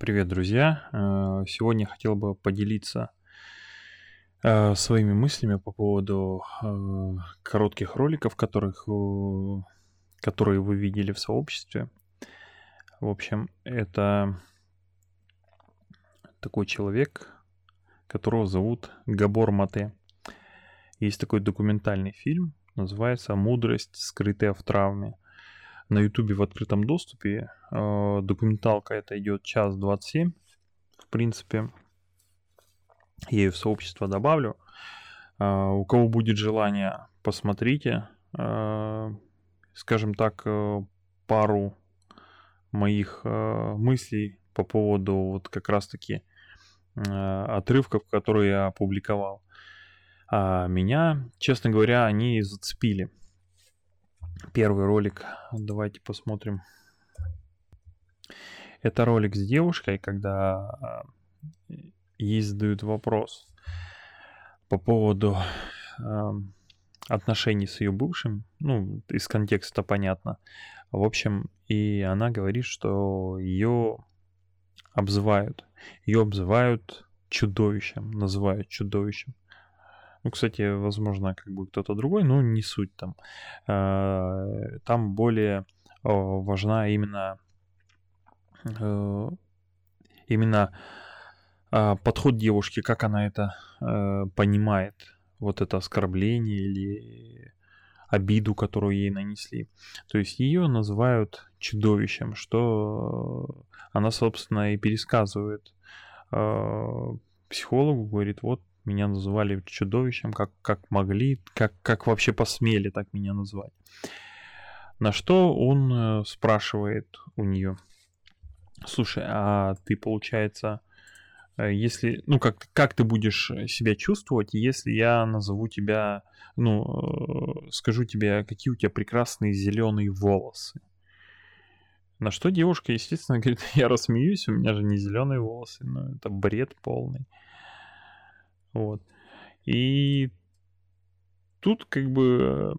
Привет, друзья! Э, сегодня хотел бы поделиться э, своими мыслями по поводу э, коротких роликов, которых, которые вы видели в сообществе. В общем, это такой человек, которого зовут Габор Мате. Есть такой документальный фильм, называется «Мудрость, скрытая в травме» на Ютубе в открытом доступе. Э, документалка это идет час 27. В принципе, я ее в сообщество добавлю. Э, у кого будет желание, посмотрите. Э, скажем так, пару моих мыслей по поводу вот как раз-таки отрывков, которые я опубликовал. А меня, честно говоря, они зацепили первый ролик. Давайте посмотрим. Это ролик с девушкой, когда э, ей задают вопрос по поводу э, отношений с ее бывшим. Ну, из контекста понятно. В общем, и она говорит, что ее обзывают. Ее обзывают чудовищем, называют чудовищем. Ну, кстати, возможно, как бы кто-то другой, но не суть там. Э, там более важна именно э, именно а, подход девушки, как она это э, понимает, вот это оскорбление или обиду, которую ей нанесли. То есть ее называют чудовищем, что она, собственно, и пересказывает психологу, говорит, вот меня называли чудовищем, как, как могли, как, как вообще посмели так меня назвать. На что он э, спрашивает у нее, слушай, а ты, получается, э, если, ну, как, как ты будешь себя чувствовать, если я назову тебя, ну, э, скажу тебе, какие у тебя прекрасные зеленые волосы. На что девушка, естественно, говорит, я рассмеюсь, у меня же не зеленые волосы, ну, это бред полный. Вот. И тут как бы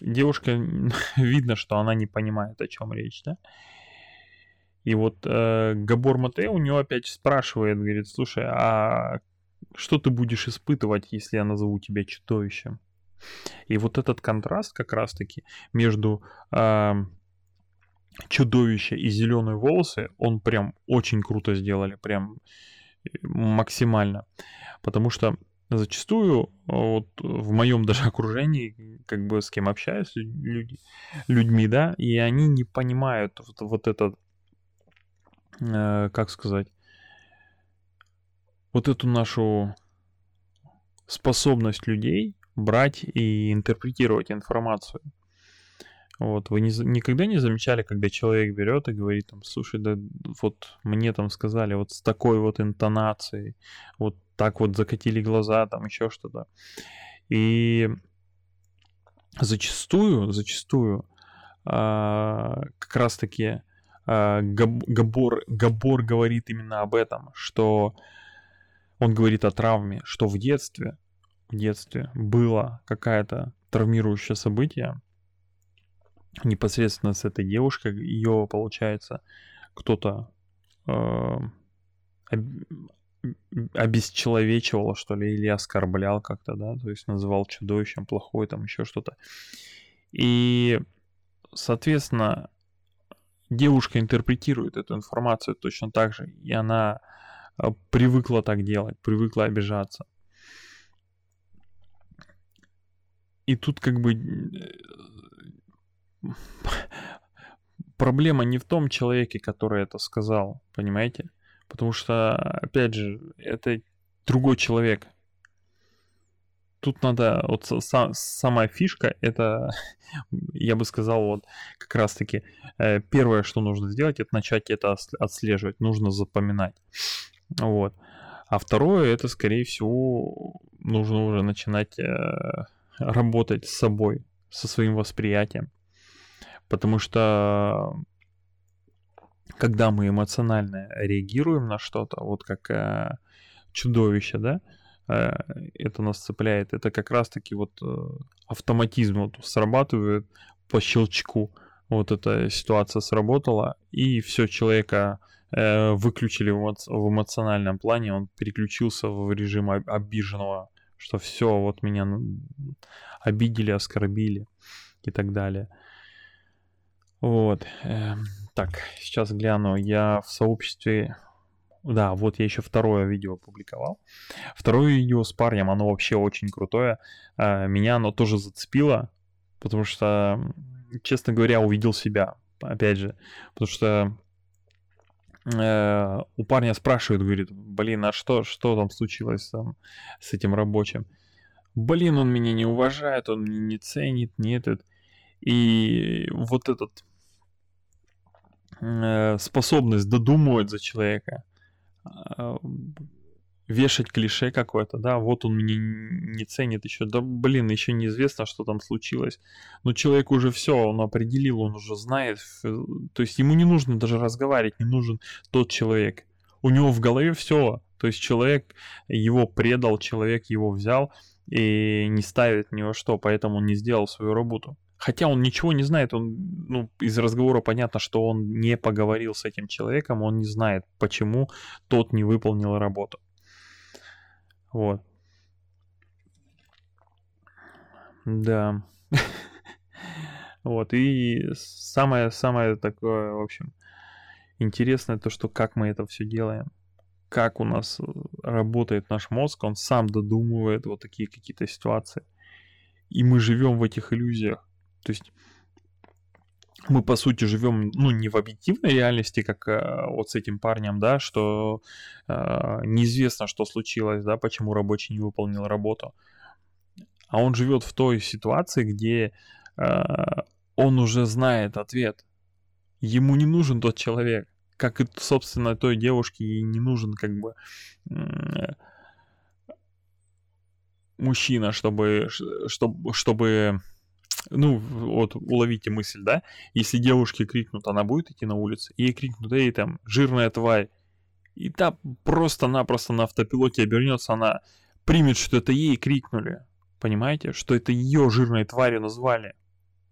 девушка, видно, что она не понимает, о чем речь, да? И вот э, Габор Мате у него опять спрашивает, говорит, слушай, а что ты будешь испытывать, если я назову тебя чудовищем? И вот этот контраст как раз-таки между э, чудовище и зеленые волосы, он прям очень круто сделали, прям максимально. Потому что зачастую вот в моем даже окружении, как бы с кем общаюсь, люди, людьми, да, и они не понимают вот, вот этот, э, как сказать, вот эту нашу способность людей брать и интерпретировать информацию. Вот, вы не, никогда не замечали, когда человек берет и говорит там, слушай, да вот мне там сказали вот с такой вот интонацией, вот так вот закатили глаза, там еще что-то. И зачастую, зачастую а, как раз-таки а, Габор, Габор говорит именно об этом, что он говорит о травме, что в детстве, в детстве было какое-то травмирующее событие, непосредственно с этой девушкой, ее, получается, кто-то э, обесчеловечивал, что ли, или оскорблял как-то, да, то есть называл чудовищем плохой, там еще что-то. И, соответственно, девушка интерпретирует эту информацию точно так же, и она э, привыкла так делать, привыкла обижаться. И тут как бы проблема не в том человеке, который это сказал, понимаете? Потому что, опять же, это другой человек. Тут надо, вот сам, самая фишка, это, я бы сказал, вот как раз-таки, э, первое, что нужно сделать, это начать это отслеживать, нужно запоминать. Вот. А второе, это, скорее всего, нужно уже начинать э, работать с собой, со своим восприятием. Потому что когда мы эмоционально реагируем на что-то, вот как э, чудовище, да, э, это нас цепляет, это как раз-таки вот э, автоматизм вот срабатывает по щелчку. вот эта ситуация сработала, и все человека э, выключили в, в эмоциональном плане, он переключился в режим обиженного, что все, вот меня обидели, оскорбили и так далее. Вот. Э, так, сейчас гляну. Я в сообществе... Да, вот я еще второе видео опубликовал. Второе видео с парнем, оно вообще очень крутое. Э, меня оно тоже зацепило, потому что, честно говоря, увидел себя. Опять же, потому что э, у парня спрашивают, говорит, блин, а что, что там случилось там с этим рабочим? Блин, он меня не уважает, он меня не ценит, не этот. И вот этот способность додумывать за человека, э, вешать клише какое-то, да, вот он меня не ценит еще, да, блин, еще неизвестно, что там случилось. Но человек уже все, он определил, он уже знает, то есть ему не нужно даже разговаривать, не нужен тот человек. У него в голове все, то есть человек его предал, человек его взял и не ставит ни во что, поэтому он не сделал свою работу. Хотя он ничего не знает, он, ну, из разговора понятно, что он не поговорил с этим человеком, он не знает, почему тот не выполнил работу. Вот. Да. Вот, и самое-самое такое, в общем, интересное то, что как мы это все делаем. Как у нас э, работает наш мозг, он сам додумывает вот такие какие-то ситуации. И мы живем в этих иллюзиях. То есть мы, по сути, живем, ну, не в объективной реальности, как э, вот с этим парнем, да, что э, неизвестно, что случилось, да, почему рабочий не выполнил работу. А он живет в той ситуации, где э, он уже знает ответ. Ему не нужен тот человек. Как и, собственно, той девушке ей не нужен, как бы, э, мужчина, чтобы, чтобы, чтобы ну, вот уловите мысль, да, если девушке крикнут, она будет идти на улицу, ей крикнут, эй, там, жирная тварь, и та просто-напросто на автопилоте обернется, она примет, что это ей крикнули, понимаете, что это ее жирной тварью назвали,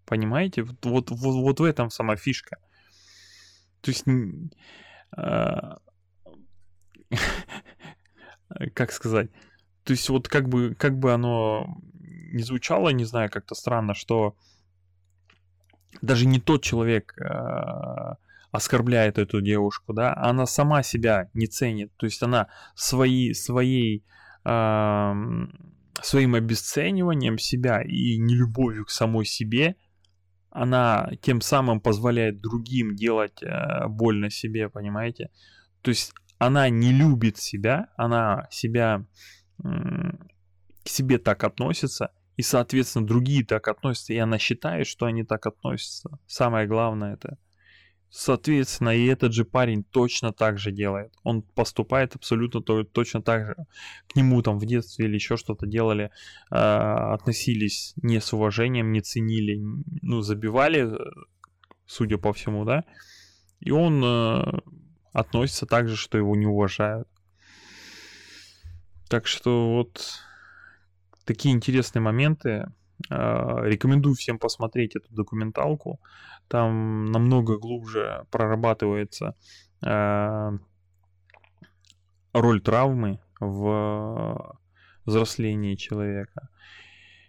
понимаете, вот, вот, вот, в этом сама фишка. То есть, э, как сказать, то есть вот как бы, как бы оно не звучало, не знаю, как-то странно, что даже не тот человек э, оскорбляет эту девушку, да, она сама себя не ценит, то есть она свои, своей, своим обесцениванием себя и нелюбовью к самой себе, она тем самым позволяет другим делать э, больно себе, понимаете? То есть она не любит себя, она себя к себе так относится, и, соответственно, другие так относятся, и она считает, что они так относятся. Самое главное это. Соответственно, и этот же парень точно так же делает. Он поступает абсолютно то, точно так же. К нему там в детстве или еще что-то делали, э, относились не с уважением, не ценили, ну, забивали, судя по всему, да. И он э, относится так же, что его не уважают. Так что вот такие интересные моменты. А, рекомендую всем посмотреть эту документалку. Там намного глубже прорабатывается а, роль травмы в взрослении человека.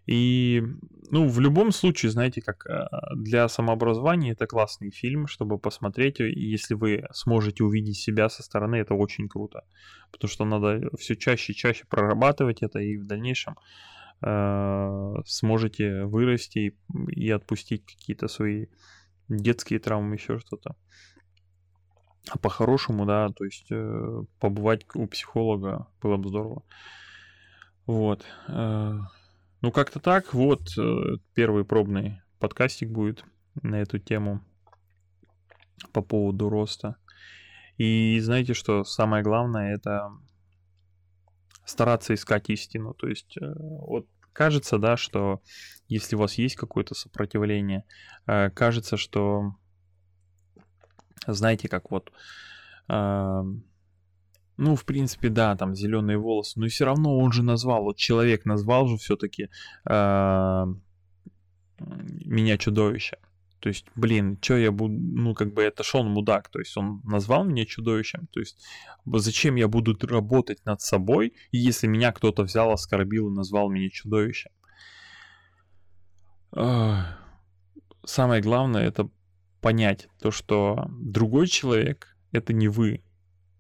И, ну, в любом случае, знаете, как а, для самообразования это классный фильм, чтобы посмотреть. И если вы сможете увидеть себя со стороны, это очень круто. Потому что надо все чаще и чаще прорабатывать это, и в дальнейшем э, сможете вырасти и, и отпустить какие-то свои детские травмы, еще что-то. А по-хорошему, да, то есть э, побывать у психолога было бы здорово. Вот. Э, ну, как-то так. Вот э, первый пробный подкастик будет на эту тему по поводу роста. И знаете, что самое главное, это стараться искать истину. То есть э, вот кажется, да, что если у вас есть какое-то сопротивление, э, кажется, что, знаете, как вот ну, в принципе, да, там зеленые волосы, но все равно он же назвал, вот человек назвал же все-таки э, меня чудовище. То есть, блин, что я буду, ну, как бы это что он мудак, то есть он назвал меня чудовищем, то есть зачем я буду работать над собой, если меня кто-то взял, оскорбил и назвал меня чудовищем. Самое главное это понять то, что другой человек это не вы,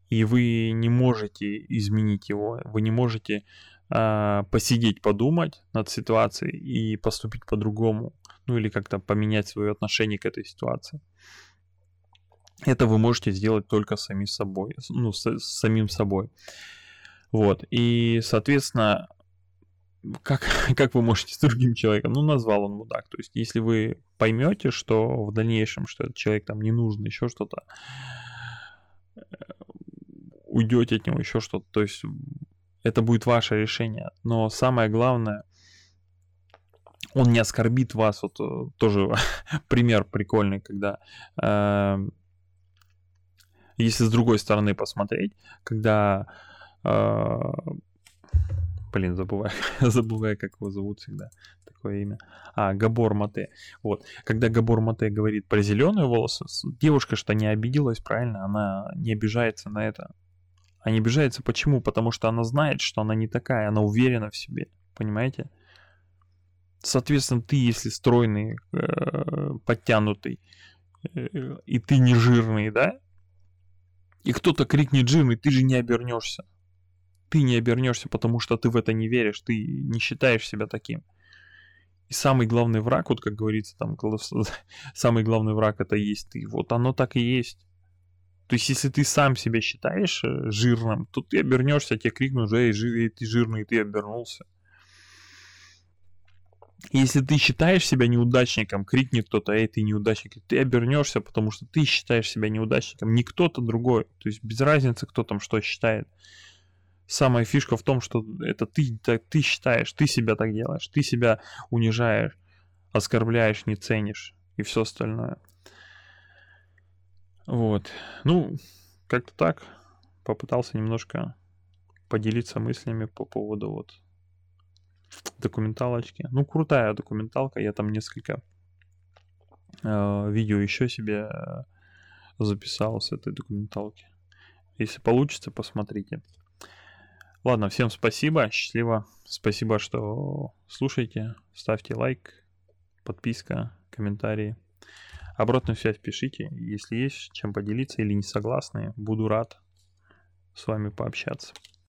и вы не можете изменить его, вы не можете э, посидеть, подумать над ситуацией и поступить по-другому, ну или как-то поменять свое отношение к этой ситуации. Это вы можете сделать только сами собой, ну, с, с самим собой. Вот, и, соответственно, как, как вы можете с другим человеком? Ну, назвал он мудак. То есть, если вы поймете, что в дальнейшем, что этот человек там не нужен, еще что-то, уйдете от него, еще что-то. То есть это будет ваше решение. Но самое главное, он не оскорбит вас. Вот э, тоже пример прикольный, когда э, если с другой стороны посмотреть, когда э, блин, забываю, забываю, как его зовут всегда, такое имя. А, Габор Мате. Вот, когда Габор Мате говорит про зеленые волосы, девушка что не обиделась, правильно, она не обижается на это. А не обижается почему? Потому что она знает, что она не такая, она уверена в себе, понимаете? Соответственно, ты, если стройный, э, подтянутый, э, и ты не жирный, да? И кто-то крикнет жирный, ты же не обернешься. Ты не обернешься, потому что ты в это не веришь, ты не считаешь себя таким. И самый главный враг, вот как говорится, там, самый главный враг это есть ты. Вот оно так и есть. То есть, если ты сам себя считаешь э, жирным, то ты обернешься, тебе крикнут, эй, жир, ты жирный, и ты обернулся. Если ты считаешь себя неудачником, крикнет кто-то, эй, ты неудачник, ты обернешься, потому что ты считаешь себя неудачником, не кто-то другой. То есть без разницы, кто там что считает. Самая фишка в том, что это ты, так, ты считаешь, ты себя так делаешь, ты себя унижаешь, оскорбляешь, не ценишь и все остальное. Вот. Ну, как-то так. Попытался немножко поделиться мыслями по поводу вот документалочки. Ну, крутая документалка. Я там несколько э, видео еще себе э, записал с этой документалки. Если получится, посмотрите. Ладно, всем спасибо, счастливо. Спасибо, что слушаете. Ставьте лайк, подписка, комментарии. Обратную связь пишите, если есть чем поделиться или не согласны. Буду рад с вами пообщаться.